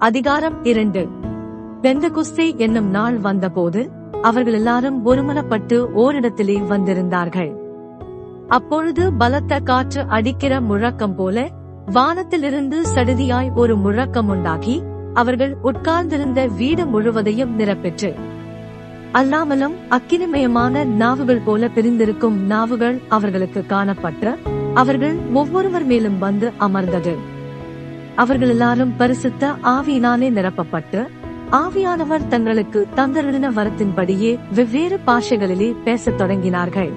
அதிகாரம் இரண்டு. பெந்தகுஸ்தே என்னும் நாள் வந்தபோது அவர்கள் எல்லாரும் ஒருமனப்பட்டு ஓரிடத்திலே வந்திருந்தார்கள். அப்பொழுது பலத்த காற்று அடிக்கிற முழக்கம் போல வானத்திலிருந்து சடுதியாய் ஒரு முழக்கம் உண்டாகி அவர்கள் உட்கார்ந்திருந்த வீடு முழுவதையும் நிரப்பிற்று. அல்லாமலும் அக்கினிமயமான நாவுகள் போல பிரிந்திருக்கும் நாவுகள் அவர்களுக்கு காணப்பட்டு அவர்கள் ஒவ்வொருவர் மேலும் வந்து அமர்ந்தது. அவர்கள் எல்லாரும் பரிசுத்த ஆவியினாலே நிரப்பப்பட்டு ஆவியானவர் தங்களுக்கு தந்தருளின வரத்தின்படியே வெவ்வேறு பாஷைகளிலே பேசத் தொடங்கினார்கள்.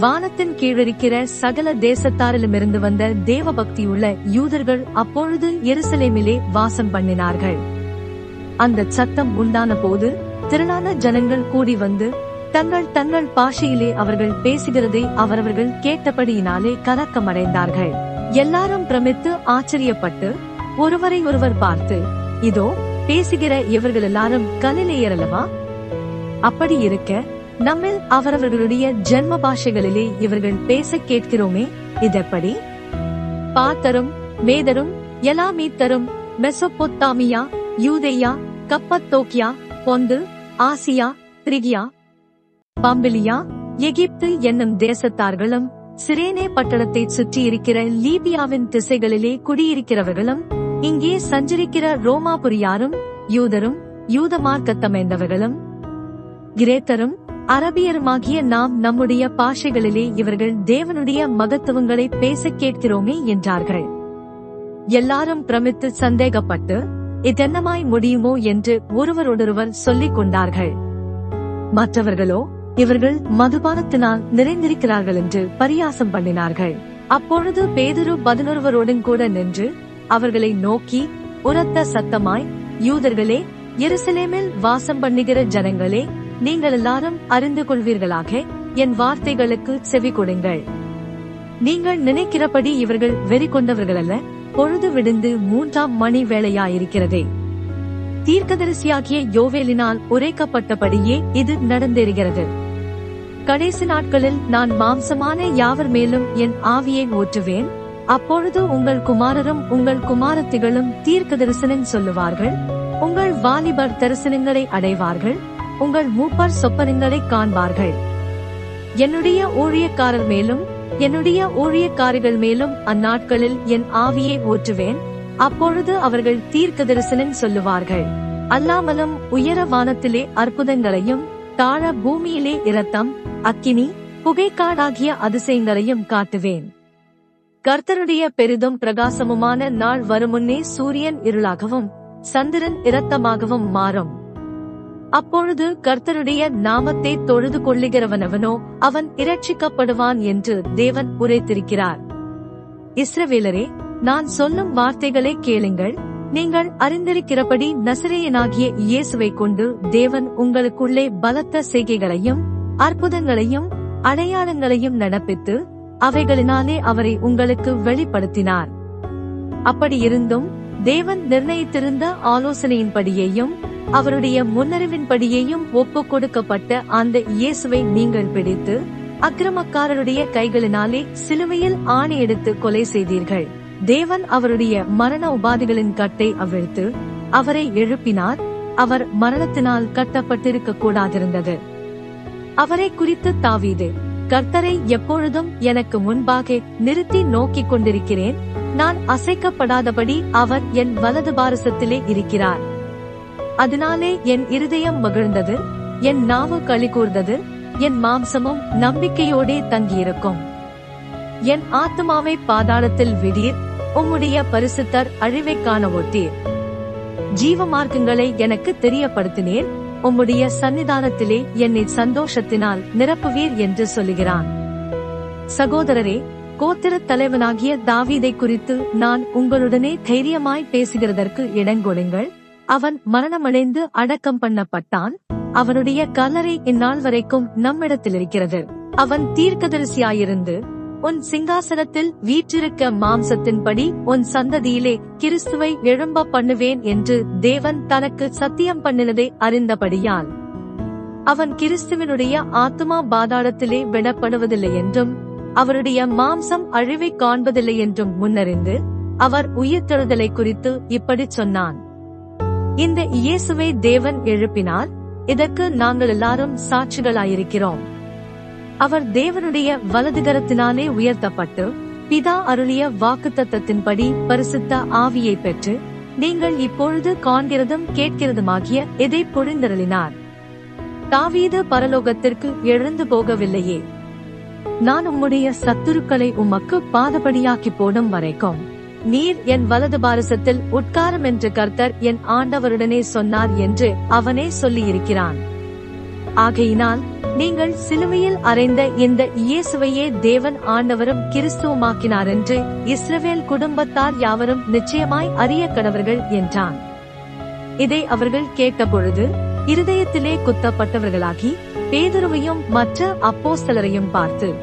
வானத்தின் கீழிருக்கிற சகல தேசத்தாரிலுமிருந்து வந்த தேவ பக்தியுள்ள யூதர்கள் அப்பொழுது எருசலேமிலே வாசம் பண்ணினார்கள். அந்த சத்தம் உண்டான போது திரளான ஜனங்கள் கூடி வந்து தங்கள் தங்கள் பாஷையிலே அவர்கள் பேசுகிறதை அவரவர்கள் கேட்டபடியினாலே கலக்கமடைந்தார்கள். எல்லாரும் பிரமித்து ஆச்சரியப்பட்டு ஒருவரை ஒருவர் பார்த்து இதோ பேசுகிற இவர்கள் எல்லாரும் கலிலேயரல்லவா அப்படி இருக்க நம்மில் அவரவர்களுடைய ஜென்ம பாஷைகளிலே இவர்கள் பேச கேட்கிறோமே இதெப்படி பாத்தரும் மேதரும் எலாமீத்தரும் மெசொப்பொத்தாமியா யூதேயா கப்பத்தோக்கியா பொந்து ஆசியா திரிகியா பம்பிலியா எகிப்து என்னும் தேசத்தார்களும் சிரேனே பட்டணத்தை சுற்றியிருக்கிற லீபியாவின் திசைகளிலே குடியிருக்கிறவர்களும் இங்கே சஞ்சரிக்கிற ரோமாபுரியாரும் யூதரும் யூத மார்க்கத்தமைந்தவர்களும் கிரேத்தரும் அரபியருமாகிய நாம் நம்முடைய பாஷைகளிலே இவர்கள் தேவனுடைய மகத்துவங்களை பேசக் கேட்கிறோமே என்றார்கள். எல்லாரும் பிரமித்து சந்தேகப்பட்டு இதென்னமாய் முடியுமோ? என்று ஒருவரோடொருவர் சொல்லிக் கொண்டார்கள். மற்றவர்களோ இவர்கள் மதுபானத்தினால் நிறைந்திருக்கிறார்கள் என்று பரியாசம் பண்ணினார்கள். அப்பொழுது பேதுரு பதினொருவரோடும் கூட நின்று அவர்களை நோக்கி உரத்த சத்தமாய் யூதர்களே எருசலேமில் வாசம் பண்ணுகிற ஜனங்களே நீங்கள் எல்லாரும் அறிந்து கொள்வீர்களாக என் வார்த்தைகளுக்கு செவி கொடுங்கள். நீங்கள் நினைக்கிறபடி இவர்கள் வெறி கொண்டவர்கள் அல்ல பொழுது விடுந்து மூன்றாம் மணி வேளையாயிருக்கிறதே. தீர்க்கதரிசியாகிய யோவேலினால் உரைக்கப்பட்டபடியே இது நடந்திருக்கிறது கடைசி நாட்களில் நான் மாம்சமான யாவர் மேலும் என் ஆவியை ஊற்றுவேன் அப்பொழுது உங்கள் குமாரரும் உங்கள் குமாரத்திகளும் தீர்க்க தரிசனம் சொல்லுவார்கள். உங்கள் வாலிபர் தரிசனங்களை அடைவார்கள். உங்கள் மூப்பர் சொப்பனங்களை காண்பார்கள். என்னுடைய ஊழியக்காரர் மேலும் என்னுடைய ஊழியக்காரிகள் மேலும் அந்நாட்களில் என் ஆவியை ஊற்றுவேன் அப்பொழுது அவர்கள் தீர்க்க தரிசனம் சொல்லுவார்கள். அல்லாமலும் உயர வானத்திலே அற்புதங்களையும் தாழ பூமியிலே இரத்தம் அக்கினி புகைக்காடாகிய அதிசயங்களையும் காட்டுவேன். கர்த்தருடைய பெரிதும் பிரகாசமுமான நாள் வருமுன்னே சூரியன் இருளாகவும் சந்திரன் இரத்தமாகவும் மாறும். அப்பொழுது கர்த்தருடைய நாமத்தை தொழுது கொள்ளுகிறவனவனோ அவன் இரட்சிக்கப்படுவான் என்று தேவன் உரைத்திருக்கிறார். இஸ்ரவேலரே நான் சொல்லும் வார்த்தைகளை கேளுங்கள். நீங்கள் அறிந்திருக்கிறபடி நசிரேயனாகிய இயேசுவை கொண்டு தேவன் உங்களுக்குள்ளே பலத்த செய்கைகளையும் அற்புதங்களையும் அடையாளங்களையும் நடப்பித்து அவைகளினாலே அவரை உங்களுக்கு வெளிப்படுத்தினார். அப்படியிருந்தும் தேவன் நிர்ணயித்திருந்த ஆலோசனையின்படியேயும் அவருடைய முன்னறிவின்படியேயும் ஒப்புக் கொடுக்கப்பட்ட அந்த இயேசுவை நீங்கள் பிடித்து அக்கிரமக்காரருடைய கைகளினாலே சிலுவையில் ஆணையெடுத்து கொலை செய்தீர்கள். தேவன் அவருடைய மரண உபாதிகளின் கட்டை அவிழ்த்து அவரை எழுப்பினார். அவர் மரணத்தினால் கட்டப்பட்டிருக்க கூடாதிருந்தது அவரை குறித்து தாவீது கர்த்தரை எப்பொழுதும் எனக்கு முன்பாக நிறுத்தி நோக்கிக் கொண்டிருக்கிறேன். நான் அசைக்கப்படாதபடி அவர் என் வலது பாரசத்திலே இருக்கிறார். அதனாலே என் இருதயம் மகிழ்ந்தது என் நாவு களி கூர்ந்தது என் மாம்சமும் நம்பிக்கையோடே தங்கியிருக்கும். என் ஆத்மாவை பாதாளத்தில் விடீர் உம்முடைய பரிசுத்தர் அழிவை காண ஒட்டீர். ஜீவ மார்க்கங்களை எனக்கு தெரியப்படுத்தினேன் உம்முடைய சன்னிதானத்திலே என்னை சந்தோஷத்தினால் நிரப்புவீர் என்று சொல்லுகிறான். சகோதரரே கோத்திர தலைவனாகிய தாவீதை குறித்து நான் உங்களுடனே தைரியமாய் பேசுகிறதற்கு இடங்கொடுங்கள். அவன் மரணமடைந்து அடக்கம் பண்ணப்பட்டான். அவனுடைய கல்லறை இந்நாள் வரைக்கும் நம்மிடத்தில் இருக்கிறது அவன் தீர்க்கதரிசியாயிருந்து உன் சிங்காசனத்தில் வீற்றிருக்க மாம்சத்தின்படி உன் சந்ததியிலே கிறிஸ்துவை எழும்ப பண்ணுவேன் என்று தேவன் தனக்கு சத்தியம் பண்ணினதை அறிந்தபடியால் அவன் கிறிஸ்துவனுடைய ஆத்மா பாதாளத்திலே விடப்படுவதில்லை என்றும் அவருடைய மாம்சம் அழிவை காண்பதில்லை என்றும் முன்னறிந்து அவர் உயிர்த்தெழுதலை குறித்து இப்படி சொன்னான். இந்த இயேசுவை தேவன் எழுப்பினார் இதற்கு நாங்கள் எல்லாரும் சாட்சிகளாயிருக்கிறோம். அவர் தேவனுடைய வலதுகரத்தினாலே உயர்த்தப்பட்டு பிதா அருளிய வாக்குத்தத்தத்தின்படி பரிசுத்த ஆவியை பெற்று நீங்கள் இப்பொழுது காண்கிறதும் கேட்கிறதுமாகிய எதை பொழிந்தருளினார். தாவீது பரலோகத்திற்கு எழுந்து போகவில்லையே. நான் உம்முடைய சத்துருக்களை உமக்கு பாதபடியாக்கி போடும் வரைக்கும் நீர் என் வலது பாரசத்தில் உட்காரம் என்று கர்த்தர் என் ஆண்டவருடனே சொன்னார் என்று அவனே சொல்லியிருக்கிறான். ஆகையினால் நீங்கள் சிலுவையில் அறைந்த இந்த இயேசுவையே தேவன் ஆண்டவரும் கிறிஸ்துவமாக்கினார் என்று இஸ்ரவேல் குடும்பத்தார் யாவரும் நிச்சயமாய் அறிய கடவர்கள் என்றான். இதை அவர்கள் கேட்டபொழுது இருதயத்திலே குத்தப்பட்டவர்களாகி பேதுருவையும் மற்ற அப்போஸ்தலரையும் பார்த்து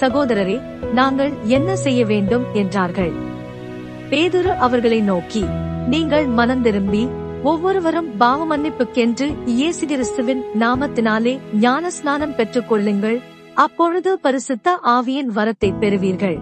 சகோதரரே நாங்கள் என்ன செய்ய வேண்டும்? என்றார்கள். பேதுரு அவர்களை நோக்கி நீங்கள் மனம் திரும்பி ஒவ்வொருவரும் பாவ மன்னிப்புக்கென்று இயேசு கிறிஸ்துவின் நாமத்தினாலே ஞான ஸ்நானம் பெற்றுக் கொள்ளுங்கள் அப்பொழுது பரிசுத்த ஆவியின் வரத்தை பெறுவீர்கள்.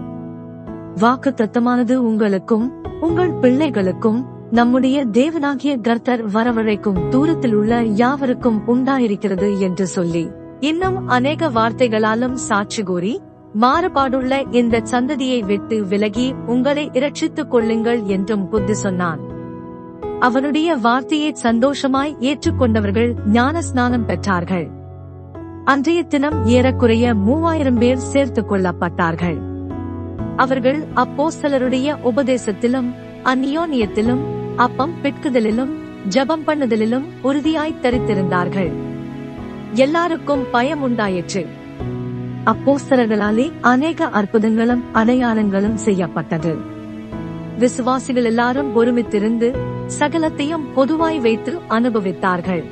வாக்கு தத்தமானது உங்களுக்கும் உங்கள் பிள்ளைகளுக்கும் நம்முடைய தேவனாகிய கர்த்தர் வரவழைக்கும் தூரத்தில் உள்ள யாவருக்கும் உண்டாயிருக்கிறது என்று சொல்லி இன்னும் அநேக வார்த்தைகளாலும் சாட்சி கூறி மாறுபாடுள்ள இந்த சந்ததியை விட்டு விலகி உங்களை இரட்சித்துக் கொள்ளுங்கள் என்றும் புத்தி சொன்னான். அவனுடைய வார்த்தையை சந்தோஷமாய் ஏற்றுக்கொண்டவர்கள் ஞான ஸ்நானம் பெற்றார்கள். அன்றைய தினம் ஏறக்குறைய மூவாயிரம் பேர் சேர்த்துக் கொள்ளப்பட்டார்கள். அவர்கள் அப்போஸ்தலருடைய உபதேசத்திலும் அந்நியோனியத்திலும் அப்பம் பிட்குதலிலும் ஜபம் பண்ணுதலிலும் உறுதியாய் தரித்திருந்தார்கள். எல்லாருக்கும் பயம் உண்டாயிற்று. அப்போஸ்தலர்களாலே அநேக அற்புதங்களும் அடையாளங்களும் செய்யப்பட்டது. விசுவாசிகள் எல்லாரும் ஒருமித்திருந்து சகலத்தையும் பொதுவாய் வைத்து அனுபவித்தார்கள்.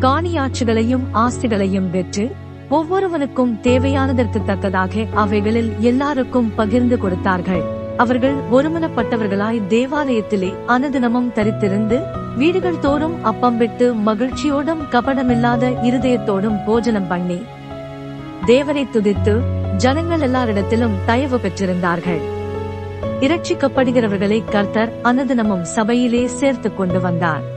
காணியாட்சிகளையும் ஆஸ்திகளையும் பெற்று ஒவ்வொருவனுக்கும் தேவையானதற்கு தக்கதாக அவைகளில் எல்லாருக்கும் பகிர்ந்து கொடுத்தார்கள். அவர்கள் ஒருமனப்பட்டவர்களாய் தேவாலயத்திலே அனுதினமும் தரித்திருந்து வீடுகள் தோறும் அப்பம் விட்டு மகிழ்ச்சியோடும் கபடமில்லாத இருதயத்தோடும் போஜனம் பண்ணி தேவனை துதித்து ஜனங்கள் எல்லாரிடத்திலும் தயவு பெற்றிருந்தார்கள். இரட்சிக்கப்படுகிறவர்களை கர்த்தர் அனுதினமும் சபையிலே சேர்த்து கொண்டு வந்தார்.